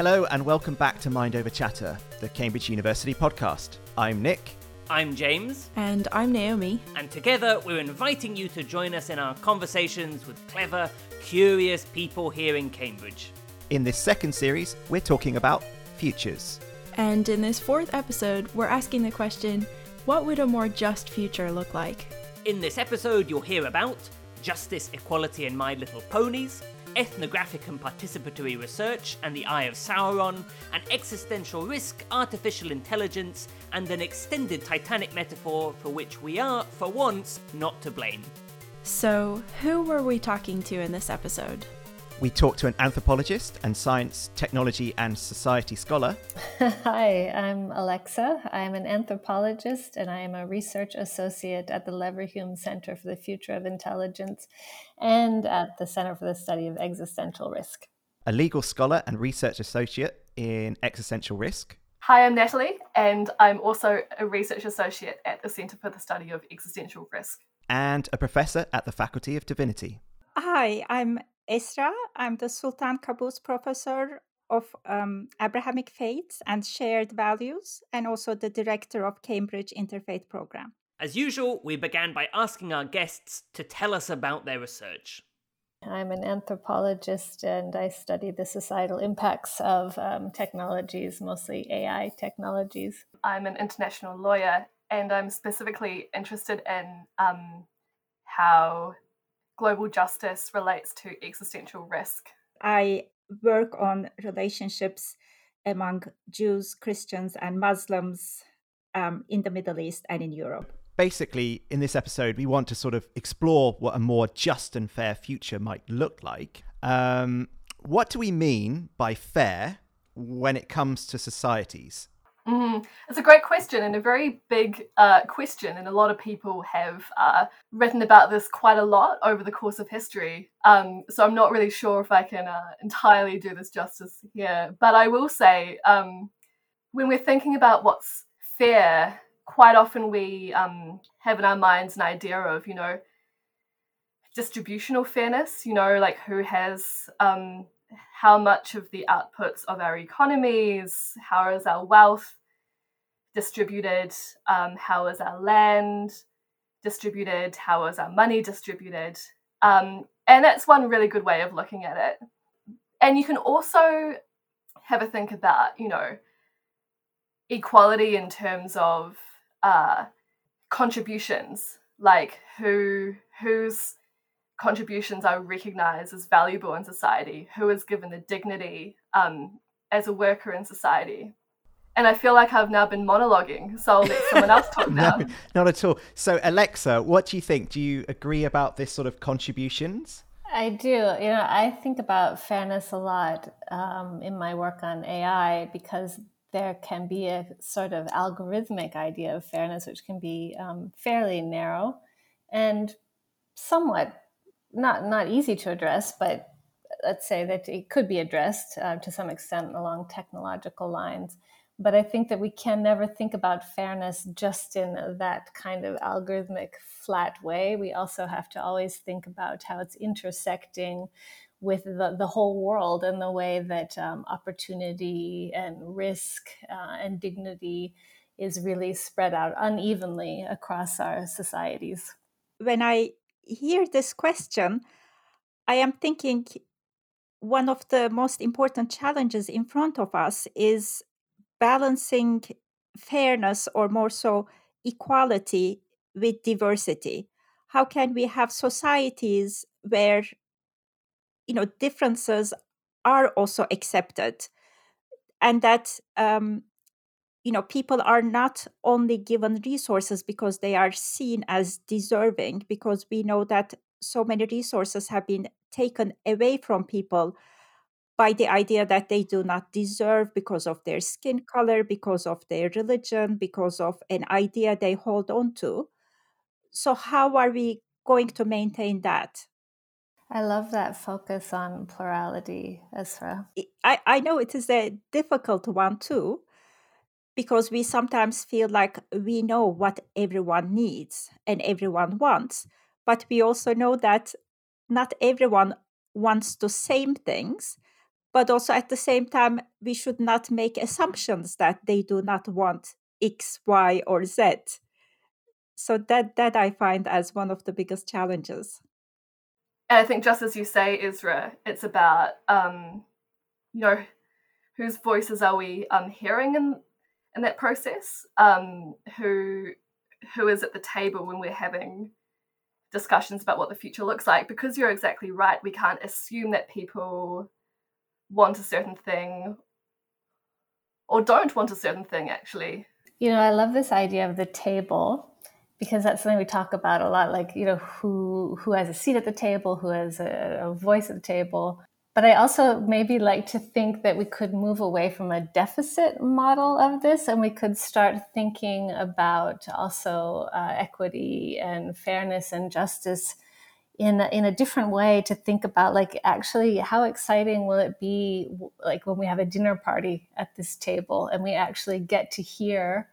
Hello and welcome back to Mind Over Chatter, the Cambridge University podcast. I'm Nick. I'm James. And I'm Naomi. And together we're inviting you to join us in our conversations with clever, curious people here in Cambridge. In this second series, we're talking about futures. And in this fourth episode, we're asking the question what would a more just future look like? In this episode, you'll hear about justice, equality, and My Little Ponies, ethnographic and participatory research and the Eye of Sauron, an existential risk, artificial intelligence, and an extended Titanic metaphor for which we are, for once, not to blame. So, who were we talking to in this episode? We talk to an anthropologist and science, technology, and society scholar. Hi, I'm Alexa. I'm an anthropologist and I am a research associate at the Leverhulme Center for the Future of Intelligence and at the Center for the Study of Existential Risk. A legal scholar and research associate in existential risk. Hi, I'm Natalie, and I'm also a research associate at the Center for the Study of Existential Risk. And a professor at the Faculty of Divinity. Hi, I'm Esra. I'm the Sultan Qaboos Professor of um, Abrahamic Faiths and Shared Values, and also the Director of Cambridge Interfaith Program. As usual, we began by asking our guests to tell us about their research. I'm an anthropologist and I study the societal impacts of um, technologies, mostly AI technologies. I'm an international lawyer and I'm specifically interested in um, how global justice relates to existential risk. I work on relationships among Jews, Christians, and Muslims um, in the Middle East and in Europe. Basically, in this episode, we want to sort of explore what a more just and fair future might look like. Um, what do we mean by fair when it comes to societies? Mm, it's a great question and a very big uh, question, and a lot of people have uh, written about this quite a lot over the course of history. Um, so I'm not really sure if I can uh, entirely do this justice here, but I will say um, when we're thinking about what's fair, quite often we um, have in our minds an idea of, you know, distributional fairness. You know, like who has um, how much of the outputs of our economies, how is our wealth distributed, um, how is our land distributed, how is our money distributed. Um, and that's one really good way of looking at it. And you can also have a think about, you know, equality in terms of uh, contributions, like who whose contributions are recognized as valuable in society, who is given the dignity um, as a worker in society. And I feel like I've now been monologuing, so I'll let someone else talk now. no, not at all. So, Alexa, what do you think? Do you agree about this sort of contributions? I do. You know, I think about fairness a lot um, in my work on AI because there can be a sort of algorithmic idea of fairness, which can be um, fairly narrow and somewhat not not easy to address, but let's say that it could be addressed uh, to some extent along technological lines. But I think that we can never think about fairness just in that kind of algorithmic flat way. We also have to always think about how it's intersecting with the, the whole world and the way that um, opportunity and risk uh, and dignity is really spread out unevenly across our societies. When I hear this question, I am thinking one of the most important challenges in front of us is balancing fairness or more so equality with diversity. How can we have societies where you know differences are also accepted and that um, you know people are not only given resources because they are seen as deserving because we know that so many resources have been taken away from people by the idea that they do not deserve because of their skin color because of their religion because of an idea they hold on to so how are we going to maintain that I love that focus on plurality, Esra. I, I know it is a difficult one too, because we sometimes feel like we know what everyone needs and everyone wants, but we also know that not everyone wants the same things, but also at the same time, we should not make assumptions that they do not want X, Y, or Z. So that that I find as one of the biggest challenges. And I think just as you say, Esra, it's about um, you know whose voices are we um, hearing in in that process? Um, who who is at the table when we're having discussions about what the future looks like? Because you're exactly right. We can't assume that people want a certain thing or don't want a certain thing. Actually, you know, I love this idea of the table because that's something we talk about a lot. Like, you know, who who has a seat at the table, who has a, a voice at the table but I also maybe like to think that we could move away from a deficit model of this and we could start thinking about also uh, equity and fairness and justice in a, in a different way to think about like actually how exciting will it be like when we have a dinner party at this table and we actually get to hear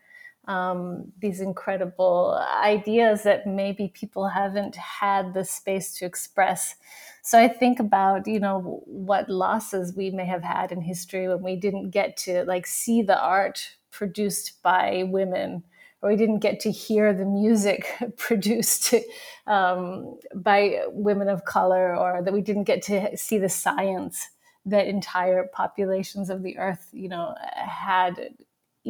um, these incredible ideas that maybe people haven't had the space to express. So I think about, you know, what losses we may have had in history when we didn't get to like see the art produced by women or we didn't get to hear the music produced um, by women of color or that we didn't get to see the science that entire populations of the earth you know had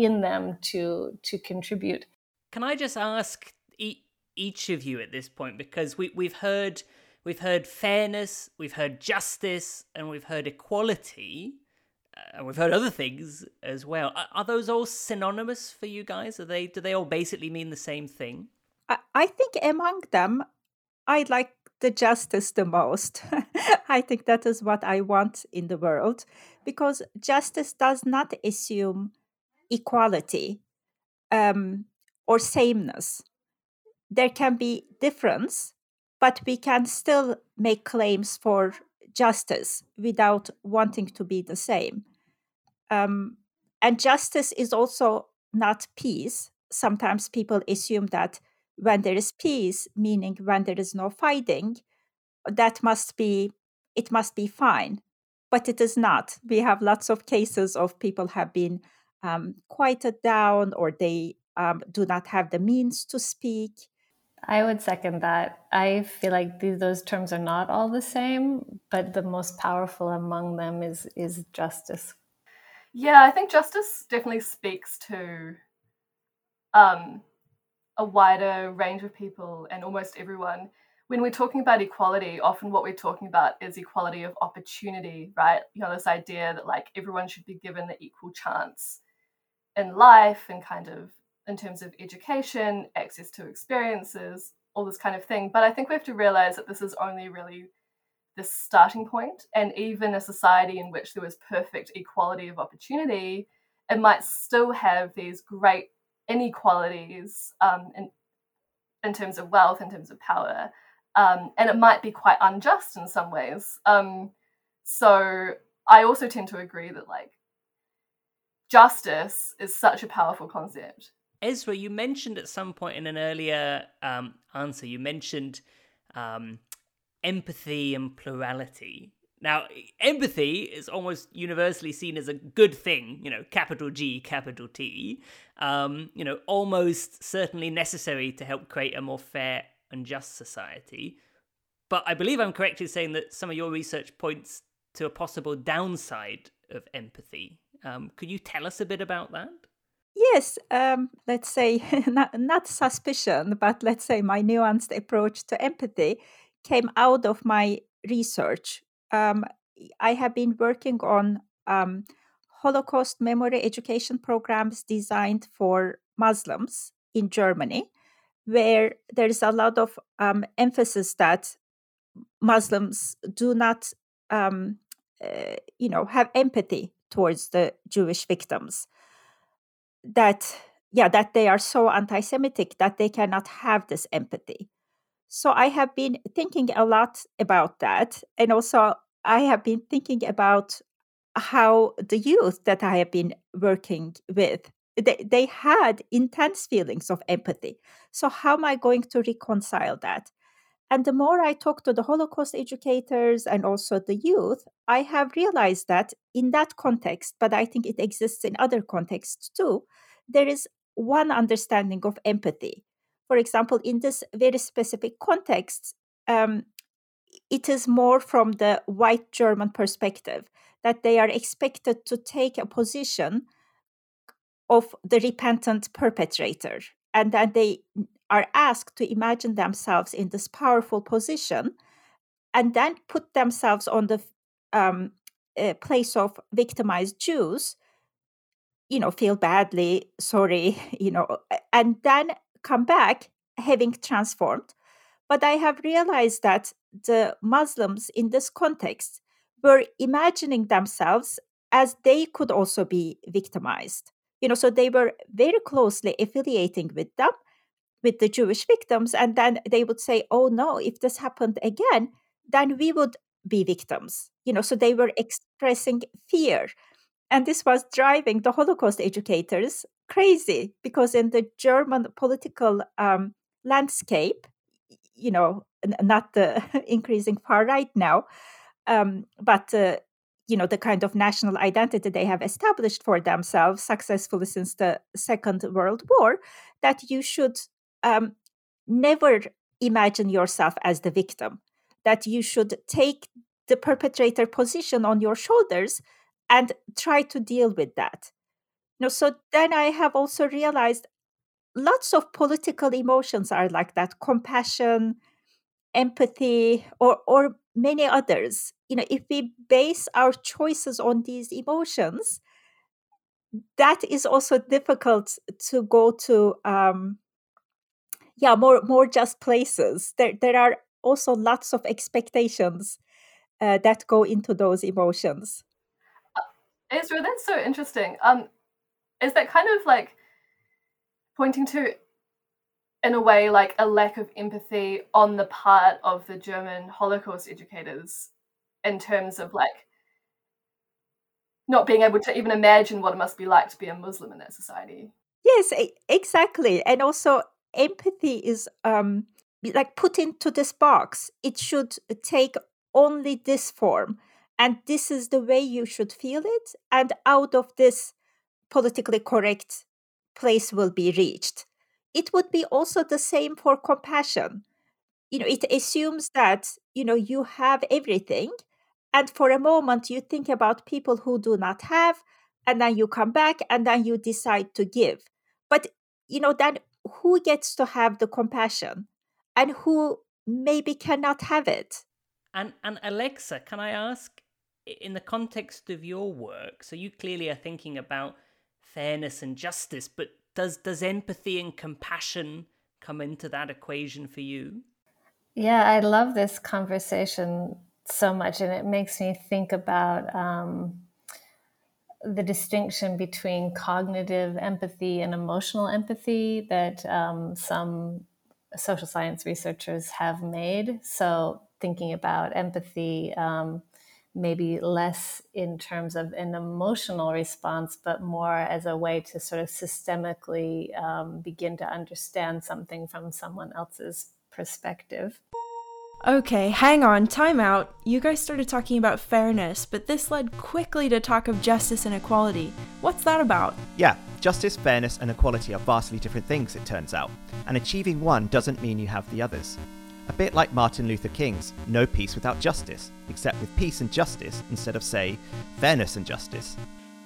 in them to to contribute. Can I just ask e- each of you at this point because we we've heard we've heard fairness, we've heard justice, and we've heard equality, uh, and we've heard other things as well. Are, are, those all synonymous for you guys? Are they do they all basically mean the same thing? I, I think among them, I like the justice the most. I think that is what I want in the world because justice does not assume equality um, or sameness. There can be difference, but we can still make claims for justice without wanting to be the same. Um, and justice is also not peace. Sometimes people assume that when there is peace, meaning when there is no fighting, that must be it must be fine. But it is not. We have lots of cases of people have been um, quieted down or they um, do not have the means to speak. I would second that. I feel like these, those terms are not all the same, but the most powerful among them is is justice. Yeah, I think justice definitely speaks to um, a wider range of people and almost everyone. When we're talking about equality, often what we're talking about is equality of opportunity, right? You know, this idea that like everyone should be given the equal chance in life and kind of in terms of education, access to experiences, all this kind of thing. But I think we have to realize that this is only really the starting point. And even a society in which there was perfect equality of opportunity, it might still have these great inequalities um, in, in terms of wealth, in terms of power. Um, and it might be quite unjust in some ways. Um, so I also tend to agree that, like, justice is such a powerful concept. Esra, you mentioned at some point in an earlier um, answer, you mentioned um, empathy and plurality. Now, empathy is almost universally seen as a good thing, you know, capital G, capital T, um, you know, almost certainly necessary to help create a more fair and just society. But I believe I'm correct in saying that some of your research points to a possible downside of empathy. Um, could you tell us a bit about that? Yes, um, let's say not, not suspicion, but let's say my nuanced approach to empathy came out of my research. Um, I have been working on um, Holocaust memory education programs designed for Muslims in Germany, where there is a lot of um, emphasis that Muslims do not, um, uh, you know, have empathy towards the Jewish victims. That, yeah, that they are so anti Semitic that they cannot have this empathy. So I have been thinking a lot about that. And also, I have been thinking about how the youth that I have been working with they, they had intense feelings of empathy. So how am I going to reconcile that? And the more I talk to the Holocaust educators and also the youth, I have realized that in that context, but I think it exists in other contexts too, there is one understanding of empathy. For example, in this very specific context, um, it is more from the white German perspective that they are expected to take a position of the repentant perpetrator and then they are asked to imagine themselves in this powerful position and then put themselves on the um, uh, place of victimized Jews, you know, feel badly, sorry, you know, and then come back having transformed. But I have realized that the Muslims in this context were imagining themselves as they could also be victimized. You know, so they were very closely affiliating with them with the Jewish victims. And then they would say, oh no, if this happened again, then we would be victims. You know, so they were expressing fear. And this was driving the Holocaust educators crazy because in the German political um, landscape, you know, not the increasing far right now, um, but uh, you know the kind of national identity they have established for themselves successfully since the Second World War, that you should um, never imagine yourself as the victim, that you should take the perpetrator position on your shoulders and try to deal with that. You know, so then I have also realized lots of political emotions are like that compassion, empathy, or, or many others. You know, if we base our choices on these emotions, that is also difficult to go to um, yeah more more just places. There there are also lots of expectations uh, that go into those emotions. Uh, Esra, that's so interesting. Um is that kind of like pointing to in a way like a lack of empathy on the part of the german holocaust educators in terms of like not being able to even imagine what it must be like to be a muslim in that society yes exactly and also empathy is um, like put into this box. It should take only this form, and this is the way you should feel it. And out of this politically correct place will be reached. It would be also the same for compassion. You know, it assumes that you know you have everything, and for a moment you think about people who do not have, and then you come back and then you decide to give. But you know, then who gets to have the compassion and who maybe cannot have it. And and Alexa, can I ask in the context of your work, so you clearly are thinking about fairness and justice, but does does empathy and compassion come into that equation for you? Yeah, I love this conversation so much, and it makes me think about um, the distinction between cognitive empathy and emotional empathy that um, some social science researchers have made. So, thinking about empathy, um, maybe less in terms of an emotional response, but more as a way to sort of systemically um, begin to understand something from someone else's perspective. Okay, hang on, time out. You guys started talking about fairness, but this led quickly to talk of justice and equality. What's that about? Yeah, justice, fairness, and equality are vastly different things, it turns out, and achieving one doesn't mean you have the others. A bit like Martin Luther King's no peace without justice, except with peace and justice instead of, say, fairness and justice.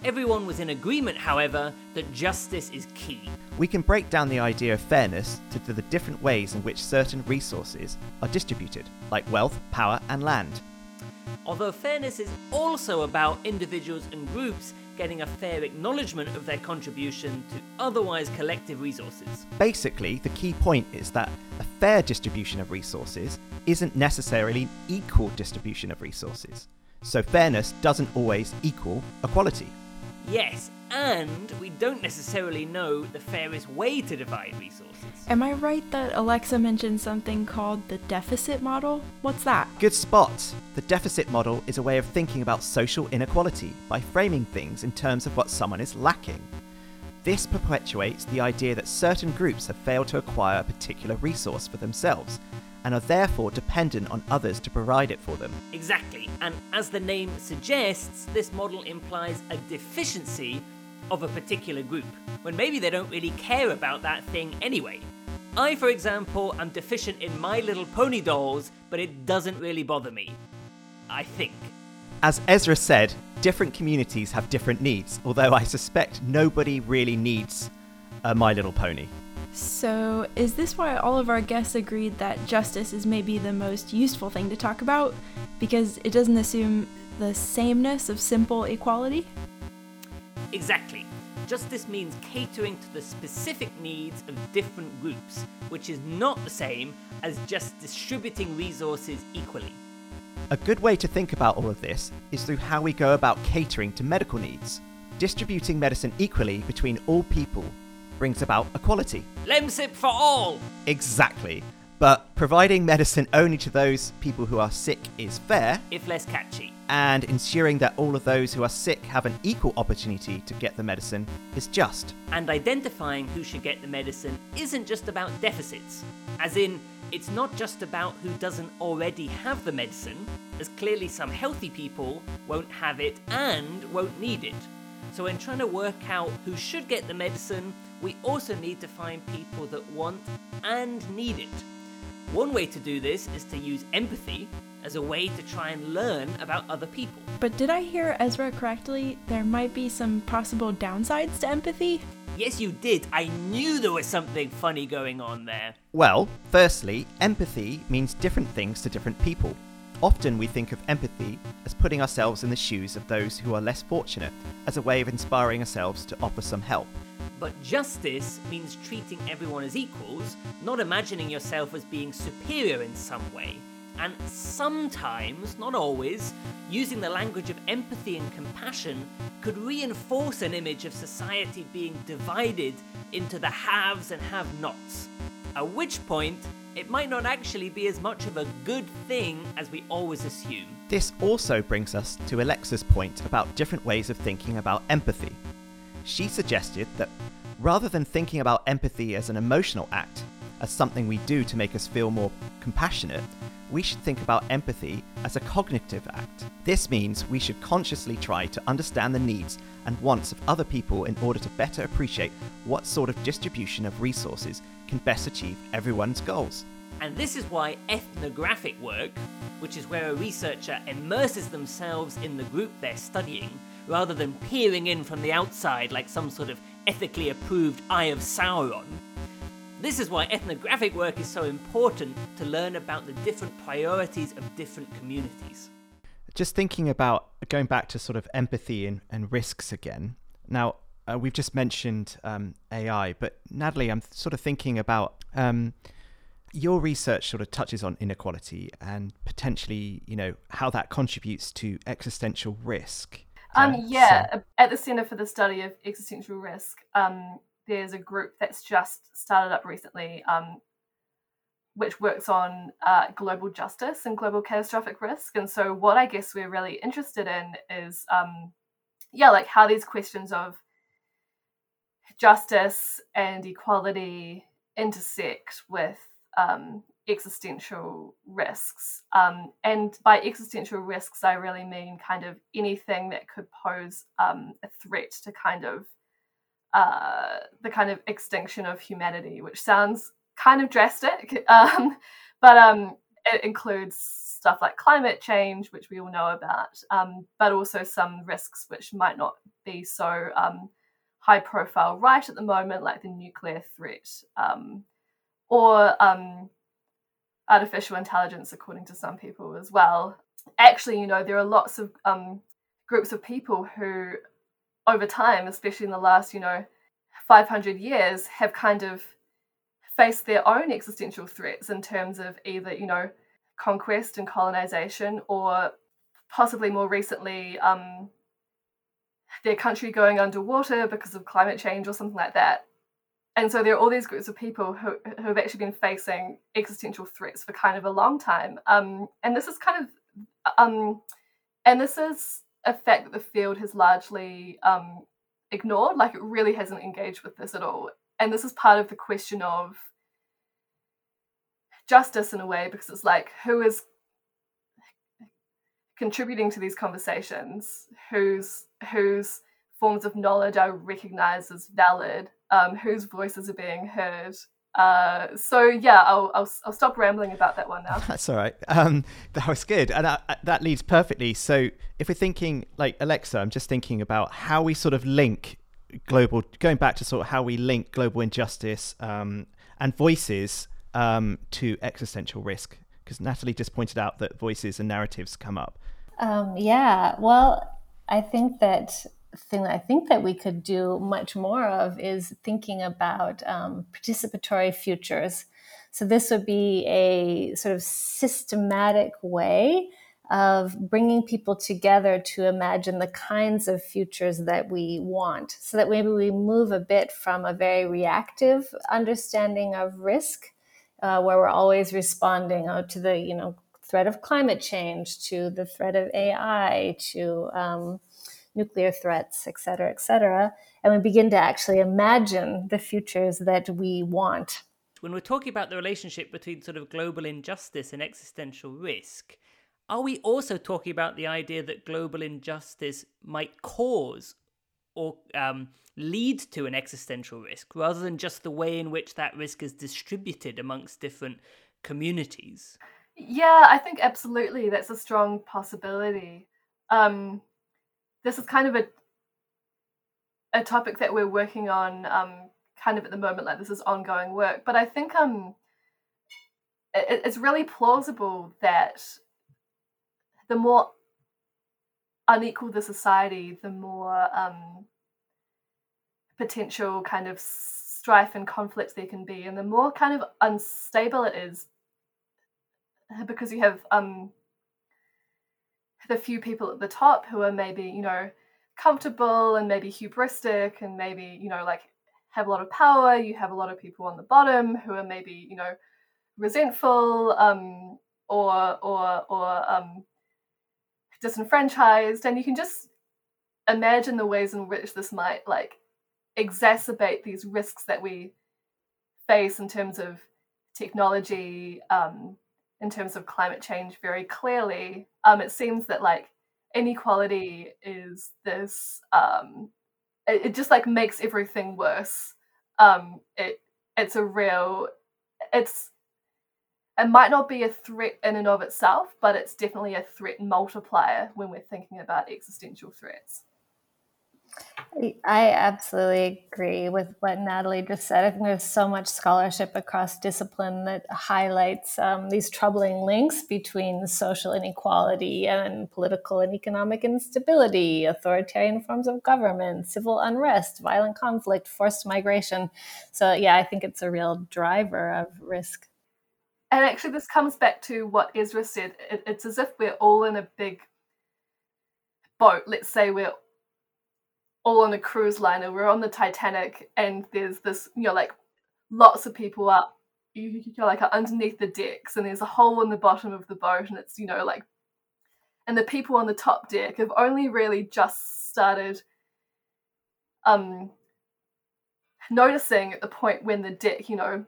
Everyone was in agreement, however, that justice is key. We can break down the idea of fairness to the different ways in which certain resources are distributed, like wealth, power, and land. Although fairness is also about individuals and groups getting a fair acknowledgement of their contribution to otherwise collective resources. Basically, the key point is that a fair distribution of resources isn't necessarily an equal distribution of resources. So fairness doesn't always equal equality. Yes, and we don't necessarily know the fairest way to divide resources. Am I right that Alexa mentioned something called the deficit model? What's that? Good spot. The deficit model is a way of thinking about social inequality by framing things in terms of what someone is lacking. This perpetuates the idea that certain groups have failed to acquire a particular resource for themselves, and are therefore dependent on others to provide it for them. Exactly, and as the name suggests, this model implies a deficiency of a particular group, when maybe they don't really care about that thing anyway. I, for example, am deficient in My Little Pony dolls, but it doesn't really bother me. I think. As Esra said, different communities have different needs, although I suspect nobody really needs a My Little Pony. So, is this why all of our guests agreed that justice is maybe the most useful thing to talk about? Because it doesn't assume the sameness of simple equality? Exactly. Justice means catering to the specific needs of different groups, which is not the same as just distributing resources equally. A good way to think about all of this is through how we go about catering to medical needs. Distributing medicine equally between all people brings about equality. Lemsip for all! Exactly. But providing medicine only to those people who are sick is fair, if less catchy. And ensuring that all of those who are sick have an equal opportunity to get the medicine is just. And identifying who should get the medicine isn't just about deficits. As in, it's not just about who doesn't already have the medicine, as clearly some healthy people won't have it and won't need it. So, in trying to work out who should get the medicine, we also need to find people that want and need it. One way to do this is to use empathy as a way to try and learn about other people. But did I hear Esra correctly? There might be some possible downsides to empathy? Yes, you did. I knew there was something funny going on there. Well, firstly, empathy means different things to different people. Often we think of empathy as putting ourselves in the shoes of those who are less fortunate, as a way of inspiring ourselves to offer some help. But justice means treating everyone as equals, not imagining yourself as being superior in some way. And sometimes, not always, using the language of empathy and compassion could reinforce an image of society being divided into the haves and have nots. At which point, it might not actually be as much of a good thing as we always assume. This also brings us to Alexa's point about different ways of thinking about empathy. She suggested that rather than thinking about empathy as an emotional act, as something we do to make us feel more compassionate, we should think about empathy as a cognitive act. This means we should consciously try to understand the needs and wants of other people in order to better appreciate what sort of distribution of resources can best achieve everyone's goals. And this is why ethnographic work, which is where a researcher immerses themselves in the group they're studying, rather than peering in from the outside like some sort of ethically approved Eye of Sauron. This is why ethnographic work is so important to learn about the different priorities of different communities. Just thinking about going back to sort of empathy and, and risks again. Now, uh, we've just mentioned um, AI, but Natalie, I'm sort of thinking about um, your research sort of touches on inequality and potentially, you know, how that contributes to existential risk. Um, So- yeah, at the Centre for the Study of Existential Risk, um, there's a group that's just started up recently, um, which works on uh, global justice and global catastrophic risk. And so, what I guess we're really interested in is, um, yeah, like how these questions of justice and equality intersect with um, existential risks. Um, and by existential risks, I really mean kind of anything that could pose um, a threat to kind of uh, the kind of extinction of humanity, which sounds kind of drastic, um, but um, it includes stuff like climate change, which we all know about, um, but also some risks which might not be so um, high profile right at the moment, like the nuclear threat um, or um, artificial intelligence, according to some people as well. Actually, you know, there are lots of um, groups of people who, over time, especially in the last, you know, 500 years, have kind of faced their own existential threats in terms of either, you know, conquest and colonization, or possibly more recently, um, their country going underwater because of climate change or something like that. And so there are all these groups of people who, who have actually been facing existential threats for kind of a long time. Um, and this is kind of, um, and this is a fact that the field has largely um, ignored. Like it really hasn't engaged with this at all. And this is part of the question of justice in a way because it's like who is contributing to these conversations, who's whose forms of knowledge are recognized as valid, um, whose voices are being heard. Uh, so yeah, I'll, I'll, I'll stop rambling about that one now. That's all right. Um, that was good, and I, that leads perfectly. So if we're thinking like Alexa, I'm just thinking about how we sort of link global, going back to sort of how we link global injustice um, and voices um, to existential risk. Because Natalie just pointed out that voices and narratives come up. Um, yeah, well, I think that thing that I think that we could do much more of is thinking about um, participatory futures. So this would be a sort of systematic way of bringing people together to imagine the kinds of futures that we want so that maybe we move a bit from a very reactive understanding of risk uh, where we're always responding oh, to the you know threat of climate change to the threat of ai to um, nuclear threats et cetera et cetera and we begin to actually imagine the futures that we want when we're talking about the relationship between sort of global injustice and existential risk are we also talking about the idea that global injustice might cause or um, lead to an existential risk rather than just the way in which that risk is distributed amongst different communities? Yeah, I think absolutely that's a strong possibility. Um, this is kind of a a topic that we're working on um, kind of at the moment like this is ongoing work but i think um it, it's really plausible that the more unequal the society, the more um, potential kind of strife and conflict there can be, and the more kind of unstable it is, because you have um, the few people at the top who are maybe you know comfortable and maybe hubristic and maybe you know like have a lot of power. You have a lot of people on the bottom who are maybe you know resentful um, or or or um, disenfranchised and you can just imagine the ways in which this might like exacerbate these risks that we face in terms of technology um, in terms of climate change very clearly um, it seems that like inequality is this um, it, it just like makes everything worse um, it it's a real it's it might not be a threat in and of itself, but it's definitely a threat multiplier when we're thinking about existential threats. I absolutely agree with what Natalie just said. I think there's so much scholarship across discipline that highlights um, these troubling links between social inequality and political and economic instability, authoritarian forms of government, civil unrest, violent conflict, forced migration. So, yeah, I think it's a real driver of risk and actually this comes back to what esra said it, it's as if we're all in a big boat let's say we're all on a cruise liner we're on the titanic and there's this you know like lots of people up you, know like are underneath the decks and there's a hole in the bottom of the boat and it's you know like and the people on the top deck have only really just started um noticing at the point when the deck you know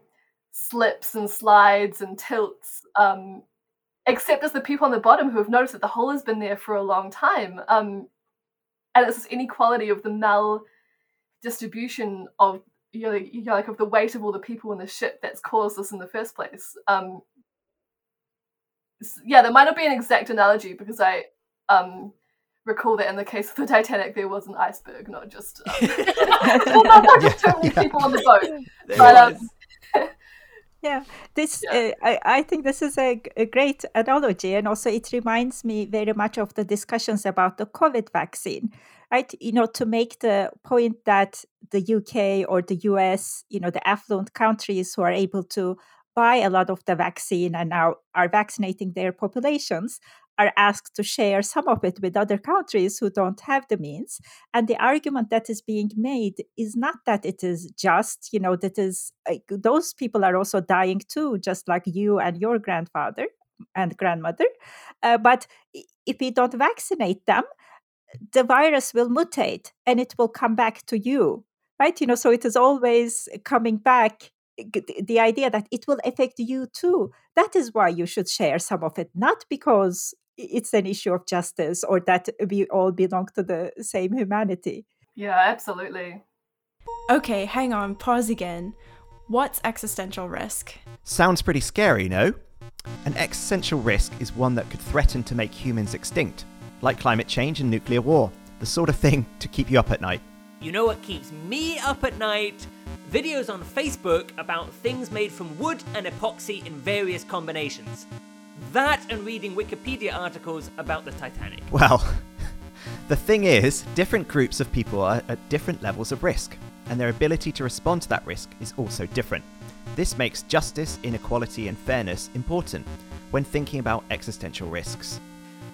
slips and slides and tilts, um, except as the people on the bottom who have noticed that the hole has been there for a long time. Um, and it's this inequality of the mal distribution of you know, you know, like of the weight of all the people in the ship that's caused this in the first place. Um, yeah, there might not be an exact analogy because I um, recall that in the case of the Titanic, there was an iceberg, not just um, well, not, just too many people on the boat. But um, yeah, this yeah. Uh, I, I think this is a, a great analogy, and also it reminds me very much of the discussions about the COVID vaccine, right? You know, to make the point that the UK or the US, you know, the affluent countries who are able to buy a lot of the vaccine and now are vaccinating their populations are asked to share some of it with other countries who don't have the means. And the argument that is being made is not that it is just, you know, that is like, those people are also dying too, just like you and your grandfather and grandmother. Uh, but if we don't vaccinate them, the virus will mutate and it will come back to you, right? You know, so it is always coming back the idea that it will affect you too. That is why you should share some of it, not because it's an issue of justice or that we all belong to the same humanity. Yeah, absolutely. Okay, hang on, pause again. What's existential risk? Sounds pretty scary, no? An existential risk is one that could threaten to make humans extinct, like climate change and nuclear war, the sort of thing to keep you up at night. You know what keeps me up at night? Videos on Facebook about things made from wood and epoxy in various combinations. That and reading Wikipedia articles about the Titanic. Well, the thing is, different groups of people are at different levels of risk, and their ability to respond to that risk is also different. This makes justice, inequality, and fairness important when thinking about existential risks.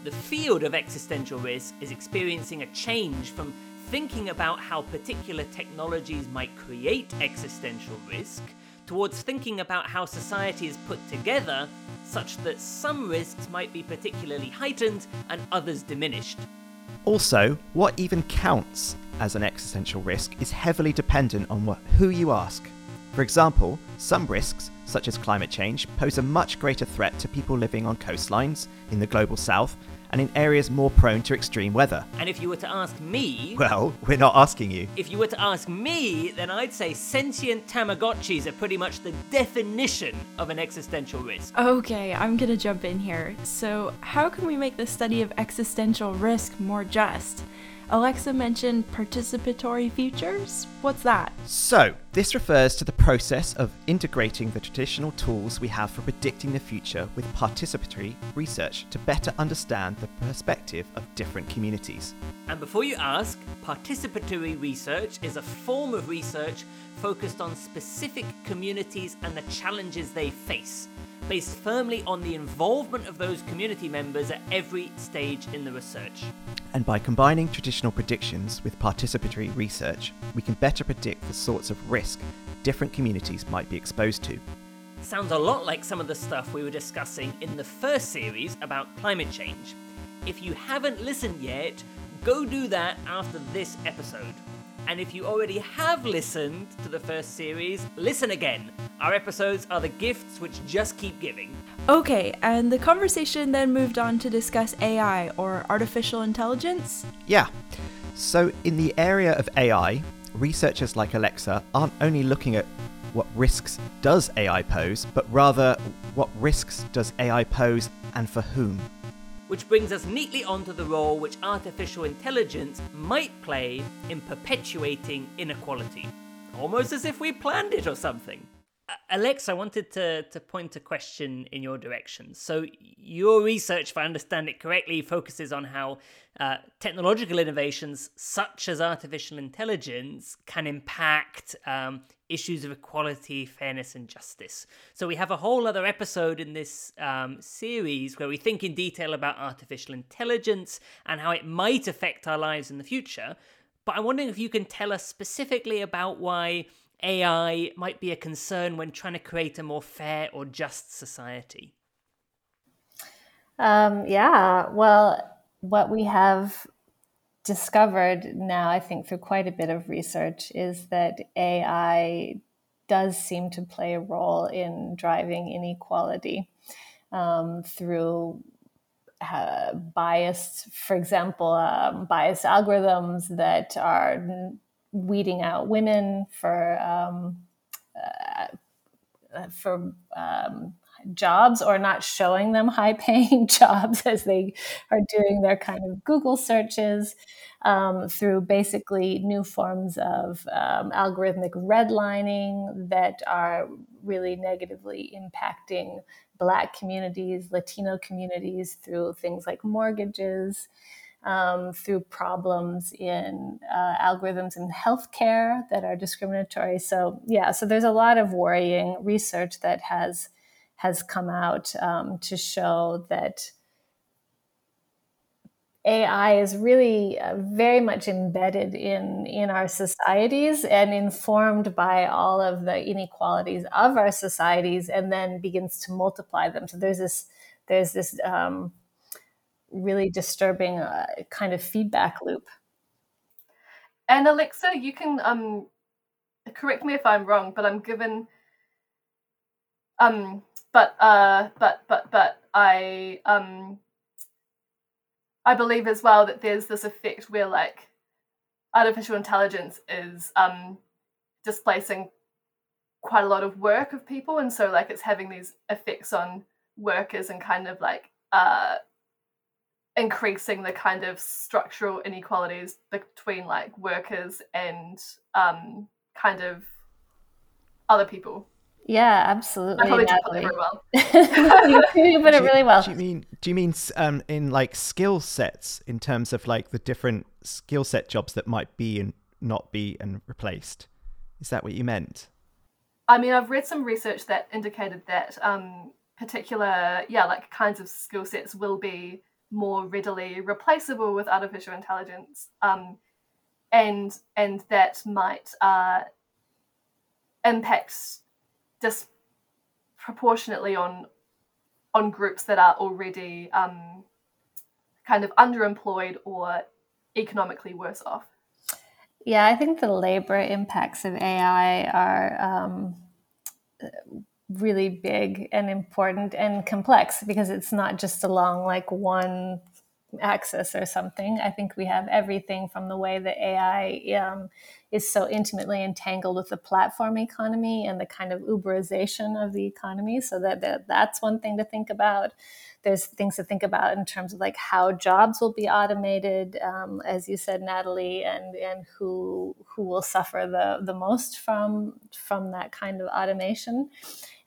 The field of existential risk is experiencing a change from thinking about how particular technologies might create existential risk towards thinking about how society is put together such that some risks might be particularly heightened and others diminished. Also, what even counts as an existential risk is heavily dependent on what, who you ask. For example, some risks, such as climate change, pose a much greater threat to people living on coastlines, in the global south, and in areas more prone to extreme weather. And if you were to ask me. Well, we're not asking you. If you were to ask me, then I'd say sentient Tamagotchis are pretty much the definition of an existential risk. Okay, I'm gonna jump in here. So, how can we make the study of existential risk more just? Alexa mentioned participatory futures. What's that? So, this refers to the process of integrating the traditional tools we have for predicting the future with participatory research to better understand the perspective of different communities. And before you ask, participatory research is a form of research focused on specific communities and the challenges they face, based firmly on the involvement of those community members at every stage in the research. And by combining traditional predictions with participatory research, we can better predict the sorts of risk different communities might be exposed to. Sounds a lot like some of the stuff we were discussing in the first series about climate change. If you haven't listened yet, go do that after this episode. And if you already have listened to the first series, listen again. Our episodes are the gifts which just keep giving. Okay, and the conversation then moved on to discuss AI, or artificial intelligence? Yeah. So, in the area of AI, researchers like Alexa aren't only looking at what risks does AI pose, but rather what risks does AI pose and for whom. Which brings us neatly onto the role which artificial intelligence might play in perpetuating inequality. Almost as if we planned it or something. Alex, I wanted to, to point a question in your direction. So, your research, if I understand it correctly, focuses on how uh, technological innovations such as artificial intelligence can impact um, issues of equality, fairness, and justice. So, we have a whole other episode in this um, series where we think in detail about artificial intelligence and how it might affect our lives in the future. But I'm wondering if you can tell us specifically about why AI might be a concern when trying to create a more fair or just society? Um, yeah, well, what we have discovered now, I think, through quite a bit of research, is that AI does seem to play a role in driving inequality um, through uh, biased, for example, um, biased algorithms that are weeding out women for um, uh, for um, jobs or not showing them high paying jobs as they are doing their kind of Google searches um, through basically new forms of um, algorithmic redlining that are really negatively impacting Black communities, Latino communities through things like mortgages um, through problems in uh, algorithms in healthcare that are discriminatory. So yeah, so there's a lot of worrying research that has has come out um, to show that AI is really uh, very much embedded in in our societies and informed by all of the inequalities of our societies, and then begins to multiply them. So there's this there's this um, really disturbing uh, kind of feedback loop. And Alexa, you can um, correct me if I'm wrong, but I'm given um, but uh, but but but I um, I believe as well that there's this effect where like artificial intelligence is um, displacing quite a lot of work of people, and so like it's having these effects on workers and kind of like uh, increasing the kind of structural inequalities between like workers and um, kind of other people. Yeah, absolutely. I probably did put it very well. you put it really well. Do you mean do you mean um, in like skill sets in terms of like the different skill set jobs that might be and not be and replaced? Is that what you meant? I mean, I've read some research that indicated that um, particular, yeah, like kinds of skill sets will be more readily replaceable with artificial intelligence, um, and and that might uh, impact disproportionately on on groups that are already um, kind of underemployed or economically worse off. Yeah, I think the labor impacts of AI are um, really big and important and complex because it's not just along like one axis or something. I think we have everything from the way that AI um, is so intimately entangled with the platform economy and the kind of Uberization of the economy. So that, that that's one thing to think about. There's things to think about in terms of like how jobs will be automated, um, as you said, Natalie, and and who who will suffer the the most from from that kind of automation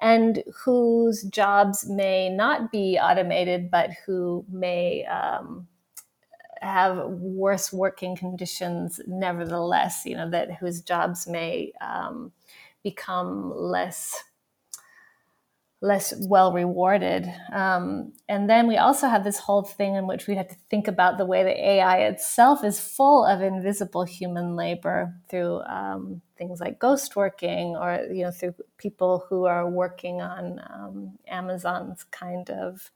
and whose jobs may not be automated, but who may um, have worse working conditions nevertheless, you know, that whose jobs may um, become less less well rewarded. Um, and then we also have this whole thing in which we have to think about the way that AI itself is full of invisible human labor through um, things like ghost working or, you know, through people who are working on um, Amazon's kind of,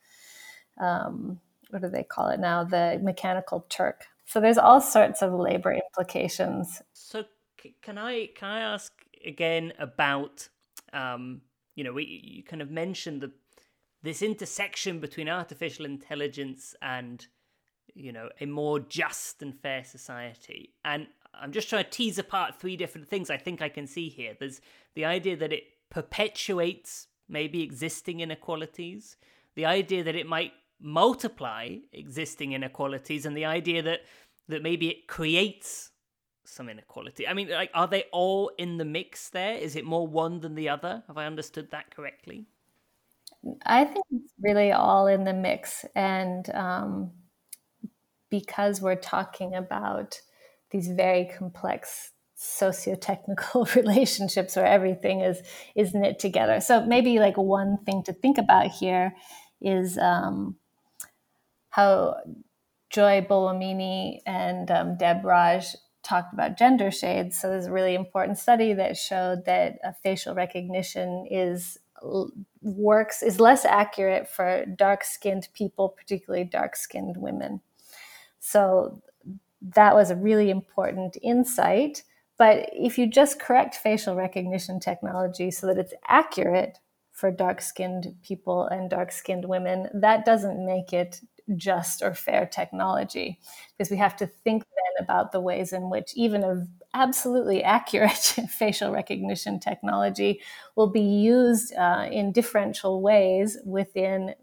um, what do they call it now? The mechanical Turk. So there's all sorts of labor implications. So can I can I ask again about um, you know, we, you kind of mentioned the this intersection between artificial intelligence and you know a more just and fair society and i'm just trying to tease apart three different things i think i can see here there's the idea that it perpetuates maybe existing inequalities the idea that it might multiply existing inequalities and the idea that that maybe it creates some inequality. I mean, like, are they all in the mix there? Is it more one than the other? Have I understood that correctly? I think it's really all in the mix. And um, because we're talking about these very complex socio-technical relationships where everything is is knit together. So maybe like one thing to think about here is um, how Joy Buolamwini and um, Deb Raji talked about gender shades. So there's a really important study that showed that facial recognition is works is less accurate for dark-skinned people, particularly dark-skinned women. So that was a really important insight. But if you just correct facial recognition technology so that it's accurate for dark skinned people and dark skinned women, that doesn't make it just or fair technology because we have to think then about the ways in which even a absolutely accurate facial recognition technology will be used uh, in differential ways within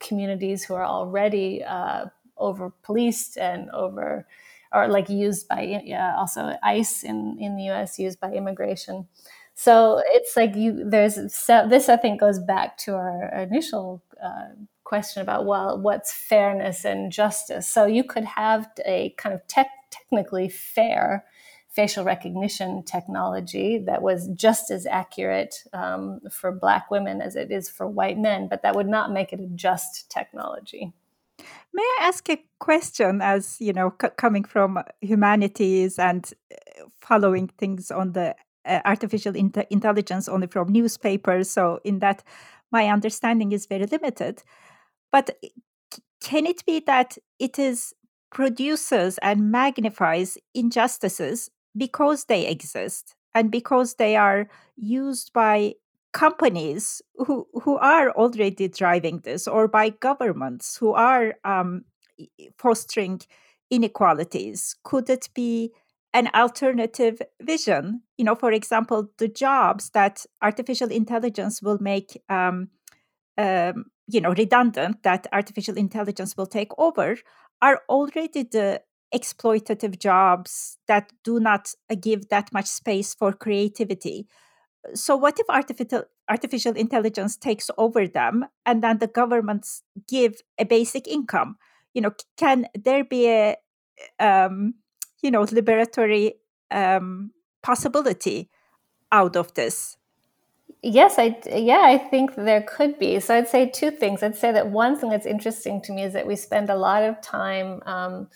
communities who are already uh, over policed and over or like used by uh, also ICE in, in the US used by immigration. So it's like you there's this I think goes back to our initial uh, question about well what's fairness and justice? So you could have a kind of tech, technically fair facial recognition technology that was just as accurate um, for black women as it is for white men but that would not make it a just technology. May i ask a question as you know c- coming from humanities and uh, following things on the uh, artificial in- intelligence only from newspapers? So in that my understanding is very limited. But can it be that it is produces and magnifies injustices because they exist and because they are used by companies who who are already driving this or by governments who are um, fostering inequalities? Could it be an alternative vision. You know for example the jobs that artificial intelligence will make um, um, you know redundant that artificial intelligence will take over are already the exploitative jobs that do not uh, give that much space for creativity. So what if artificial artificial intelligence takes over them and then the governments give a basic income? You know can there be a um, you know liberatory um, possibility out of this? Yes i yeah i think there could be. So i'd say two things. I'd say that one thing that's interesting to me is that we spend a lot of time um,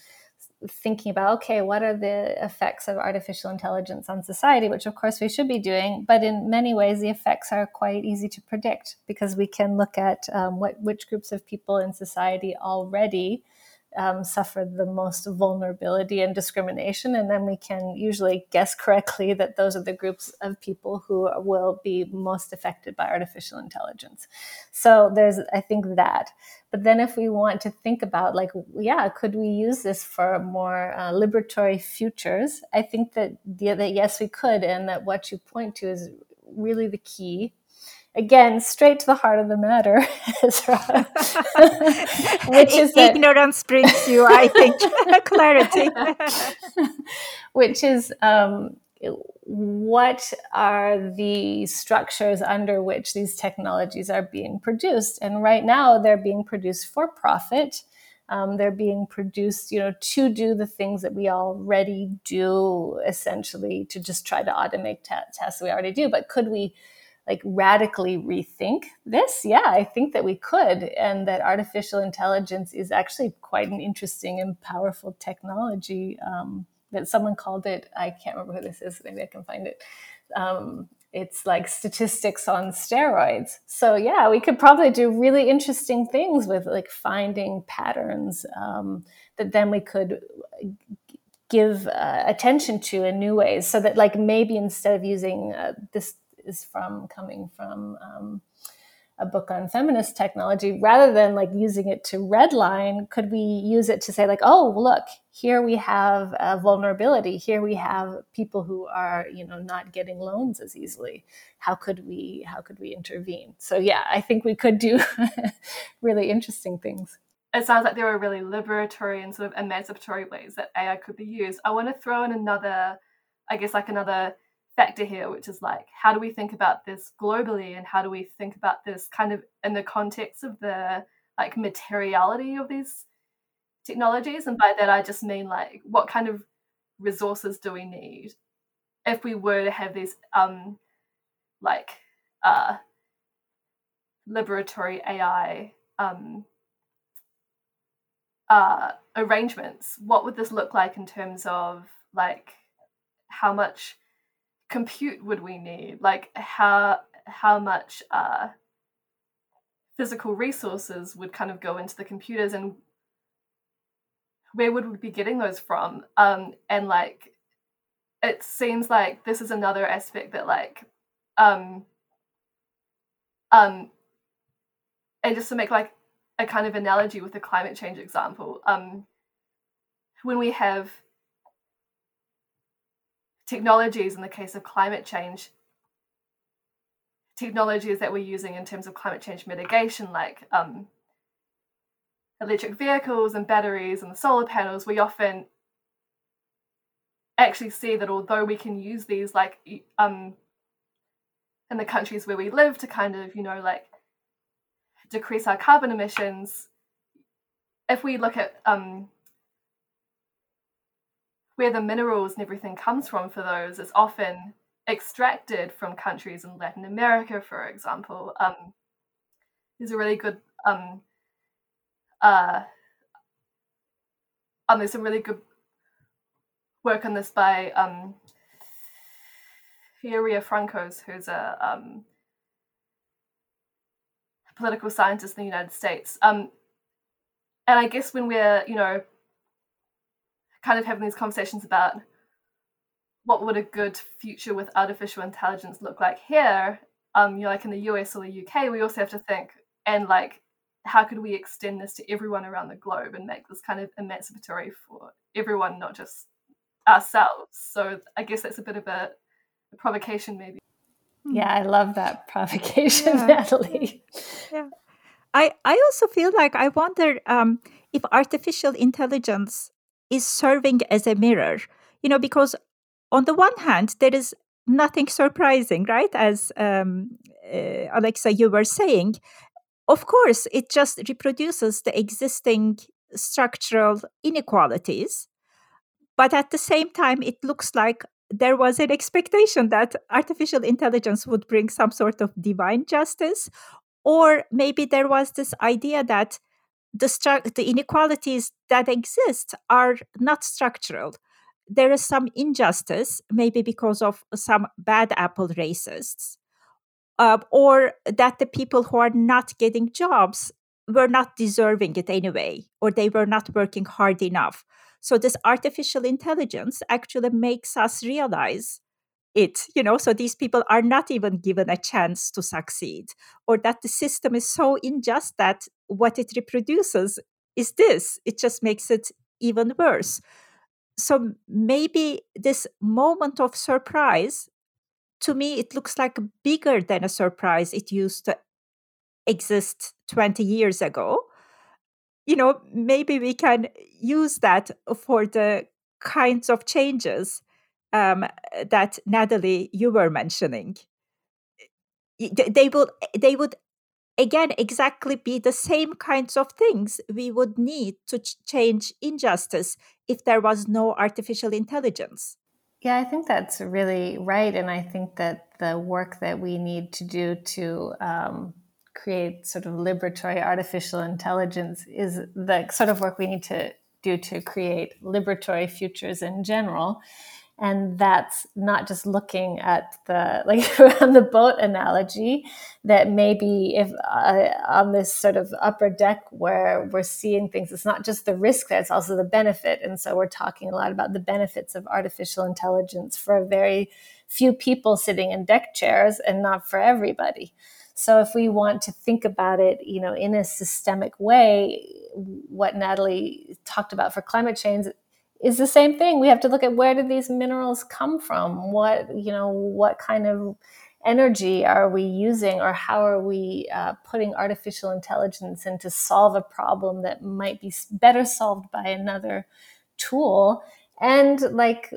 thinking about okay what are the effects of artificial intelligence on society which of course we should be doing but in many ways the effects are quite easy to predict because we can look at um, what which groups of people in society already um, suffer the most vulnerability and discrimination. And then we can usually guess correctly that those are the groups of people who will be most affected by artificial intelligence. So there's, I think, that. But then if we want to think about, like, yeah, could we use this for more uh, liberatory futures? I think that, that yes, we could. And that what you point to is really the key again straight to the heart of the matter which is that, ignorance brings you i think clarity. Which is um, what are the structures under which these technologies are being produced? And right now they're being produced for profit. Um, they're being produced you know to do the things that we already do essentially to just try to automate t- tasks we already do. But could we like radically rethink this? Yeah, I think that we could, and that artificial intelligence is actually quite an interesting and powerful technology. Um, that someone called it, I can't remember who this is, maybe I can find it. Um, it's like statistics on steroids. So yeah, we could probably do really interesting things with like finding patterns um, that then we could give uh, attention to in new ways. So that like maybe instead of using uh, this is from coming from um, a book on feminist technology rather than like using it to redline could we use it to say like oh look here we have a vulnerability. Here we have people who are you know not getting loans as easily. How could we how could we intervene? So yeah i think we could do really interesting things. It sounds like there are really liberatory and sort of emancipatory ways that ai could be used. I want to throw in another i guess like another factor here, which is like, how do we think about this globally and how do we think about this kind of in the context of the like materiality of these technologies? And by that, I just mean like, what kind of resources do we need if we were to have these um like uh liberatory AI um uh arrangements? What would this look like in terms of like how much compute would we need? Like how how much uh, physical resources would kind of go into the computers and where would we be getting those from? Um, and like it seems like this is another aspect that like um um and just to make like a kind of analogy with the climate change example um when we have technologies in the case of climate change, technologies that we're using in terms of climate change mitigation, like um, electric vehicles and batteries and the solar panels, we often actually see that although we can use these like um, in the countries where we live to kind of, you know, like decrease our carbon emissions, if we look at um, where the minerals and everything comes from for those is often extracted from countries in Latin America, for example. Um, there's a really good um, uh, um, there's some really good work on this by um, Thea Riofrancos, who's a um, political scientist in the United States. Um, and I guess when we're, you know, kind of having these conversations about what would a good future with artificial intelligence look like here um, you know, like in the US or the UK, we also have to think and like how could we extend this to everyone around the globe and make this kind of emancipatory for everyone, not just ourselves. So I guess that's a bit of a, a provocation, maybe. Yeah, I love that provocation, yeah. Natalie. Yeah. I, I also feel like I wonder um, if artificial intelligence is serving as a mirror, you know, because on the one hand, there is nothing surprising, right? As um, uh, Alexa, you were saying, of course, it just reproduces the existing structural inequalities. But at the same time, it looks like there was an expectation that artificial intelligence would bring some sort of divine justice. Or maybe there was this idea that the, stru- the inequalities that exist are not structural. There is some injustice, maybe because of some bad apple racists, uh, or that the people who are not getting jobs were not deserving it anyway, or they were not working hard enough. So this artificial intelligence actually makes us realize it, you know, so these people are not even given a chance to succeed, or that the system is so unjust that what it reproduces is this. It just makes it even worse. So maybe this moment of surprise, to me, it looks like bigger than a surprise it used to exist 20 years ago you know, maybe we can use that for the kinds of changes um, that Natalie you were mentioning. They would they would again exactly be the same kinds of things we would need to ch- change injustice if there was no artificial intelligence. Yeah, I think that's really right, and I think that the work that we need to do to um, create sort of liberatory artificial intelligence is the sort of work we need to do to create liberatory futures in general and that's not just looking at the like on the boat analogy that maybe if uh, on this sort of upper deck where we're seeing things it's not just the risk there it's also the benefit. And so we're talking a lot about the benefits of artificial intelligence for a very few people sitting in deck chairs and not for everybody. So if we want to think about it, you know, in a systemic way, what Natalie talked about for climate change is the same thing. We have to look at where do these minerals come from? What, you know, what kind of energy are we using or how are we uh, putting artificial intelligence in to solve a problem that might be better solved by another tool and like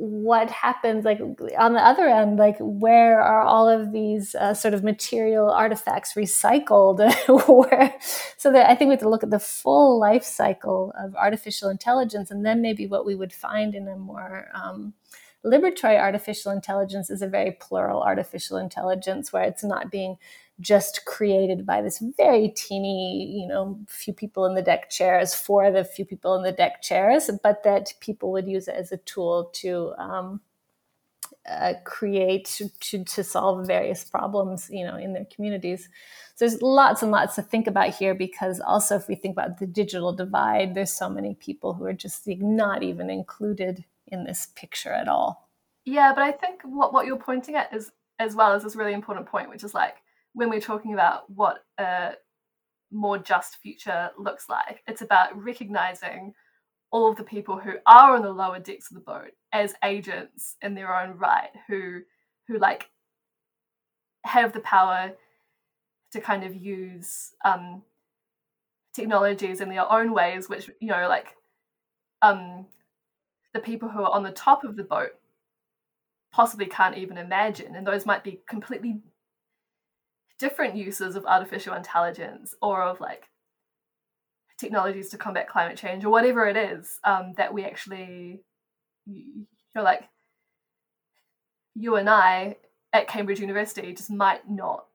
what happens like on the other end like where are all of these uh, sort of material artifacts recycled? Where, so that i think we have to look at the full life cycle of artificial intelligence and then maybe what we would find in a more um, liberatory artificial intelligence is a very plural artificial intelligence where it's not being just created by this very teeny, you know, few people in the deck chairs for the few people in the deck chairs, but that people would use it as a tool to um, uh, create to, to solve various problems, you know, in their communities. So there's lots and lots to think about here because also if we think about the digital divide, there's so many people who are just not even included in this picture at all. Yeah, but I think what, what you're pointing at is as well is this really important point, which is like when we're talking about what a more just future looks like, it's about recognizing all of the people who are on the lower decks of the boat as agents in their own right, who who like have the power to kind of use um, technologies in their own ways, which you know, like um, the people who are on the top of the boat possibly can't even imagine, and those might be completely different uses of artificial intelligence or of like technologies to combat climate change or whatever it is um, that we actually you know like you and I at Cambridge University just might not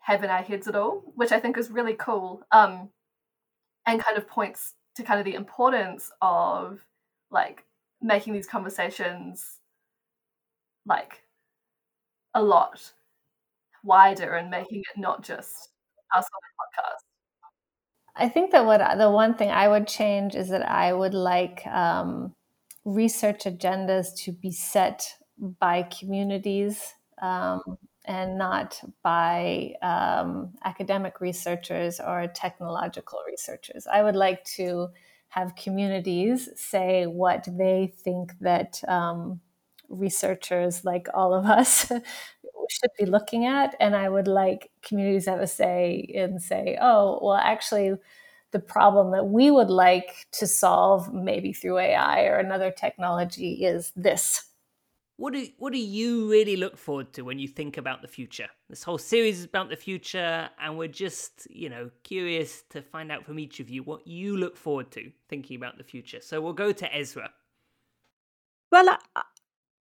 have in our heads at all, which I think is really cool um, and kind of points to kind of the importance of like making these conversations like a lot wider and making it not just us on the podcast. I think that what the one thing I would change is that I would like um, research agendas to be set by communities um, and not by um, academic researchers or technological researchers. I would like to have communities say what they think that um, researchers like all of us should be looking at. And I would like communities have a say and say, oh, well, actually, the problem that we would like to solve, maybe through AI or another technology, is this. What do what do you really look forward to when you think about the future? This whole series is about the future, and we're just you know curious to find out from each of you what you look forward to thinking about the future. So we'll go to Esra. Well, I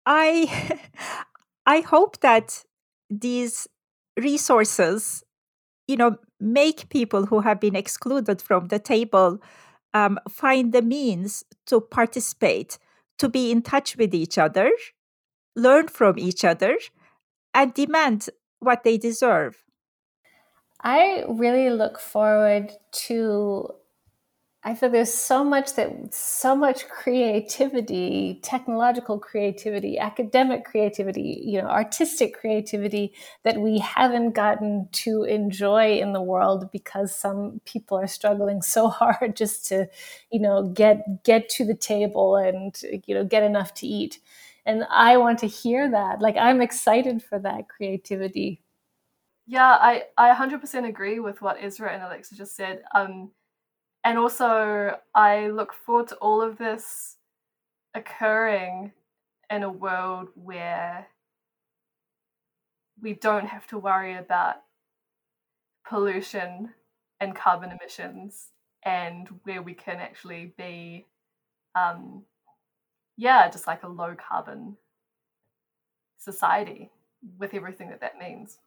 I hope that these resources, you know, make people who have been excluded from the table um, find the means to participate, to be in touch with each other, learn from each other, and demand what they deserve. I really look forward to I feel there's so much that so much creativity, technological creativity, academic creativity, you know, artistic creativity that we haven't gotten to enjoy in the world because some people are struggling so hard just to, you know, get get to the table and you know, get enough to eat. And I want to hear that. Like I'm excited for that creativity. Yeah, I I 100% agree with what Esra and Alexa just said. Um and also I look forward to all of this occurring in a world where we don't have to worry about pollution and carbon emissions and where we can actually be um, yeah just like a low carbon society with everything that that means.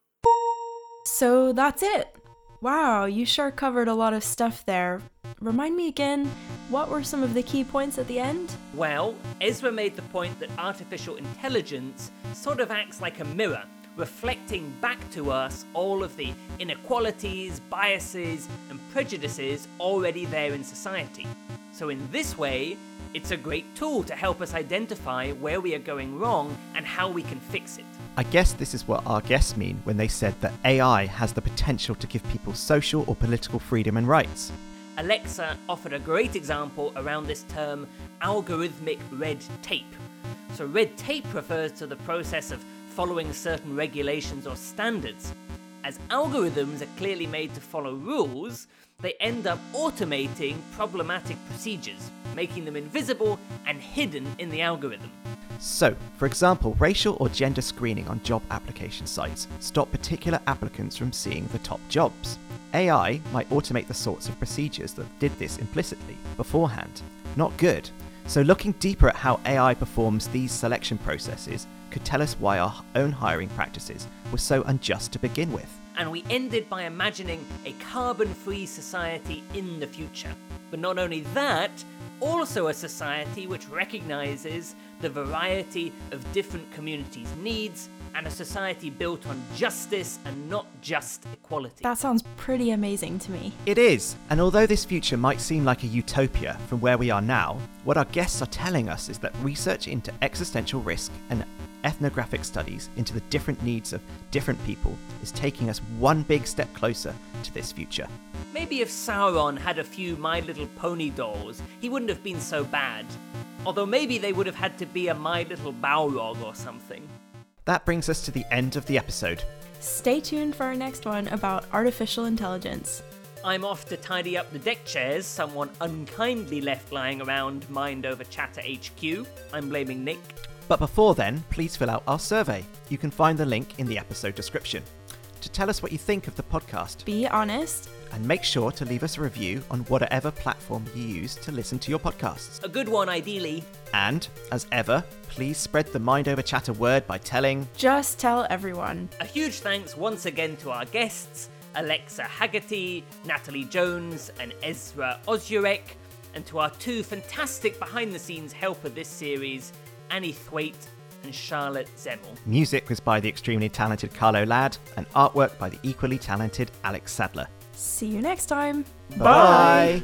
So that's it. Wow you sure covered a lot of stuff there Remind me again, what were some of the key points at the end? Well, Esra made the point that artificial intelligence sort of acts like a mirror, reflecting back to us all of the inequalities, biases, and prejudices already there in society. So, in this way, it's a great tool to help us identify where we are going wrong and how we can fix it. I guess this is what our guests mean when they said that AI has the potential to give people social or political freedom and rights. Alexa offered a great example around this term algorithmic red tape. So, red tape refers to the process of following certain regulations or standards. As algorithms are clearly made to follow rules, they end up automating problematic procedures, making them invisible and hidden in the algorithm. So, for example, racial or gender screening on job application sites stop particular applicants from seeing the top jobs. AI might automate the sorts of procedures that did this implicitly beforehand. Not good. So, looking deeper at how AI performs these selection processes could tell us why our own hiring practices were so unjust to begin with. And we ended by imagining a carbon free society in the future. But not only that, also a society which recognizes the variety of different communities' needs and a society built on justice and not just equality. That sounds pretty amazing to me. It is, and although this future might seem like a utopia from where we are now, what our guests are telling us is that research into existential risk and ethnographic studies into the different needs of different people is taking us one big step closer to this future. Maybe if Sauron had a few My Little Pony dolls, he wouldn't have been so bad. Although maybe they would have had to be a My Little Balrog or something. That brings us to the end of the episode. Stay tuned for our next one about artificial intelligence. I'm off to tidy up the deck chairs someone unkindly left lying around Mind Over Chatter HQ. I'm blaming Nick. But before then, please fill out our survey. You can find the link in the episode description. To tell us what you think of the podcast, be honest, and make sure to leave us a review on whatever platform you use to listen to your podcasts. A good one, ideally. And, as ever, please spread the Mind Over Chatter word by telling. Just tell everyone. A huge thanks once again to our guests, Alexa Hagerty, Natalie Jones, and Esra Özyürek, and to our two fantastic behind the scenes help of this series, Annie Thwaite and Charlotte Zemmel. Music was by the extremely talented Carlo Ladd, and artwork by the equally talented Alex Sadler. See you next time. Bye. Bye.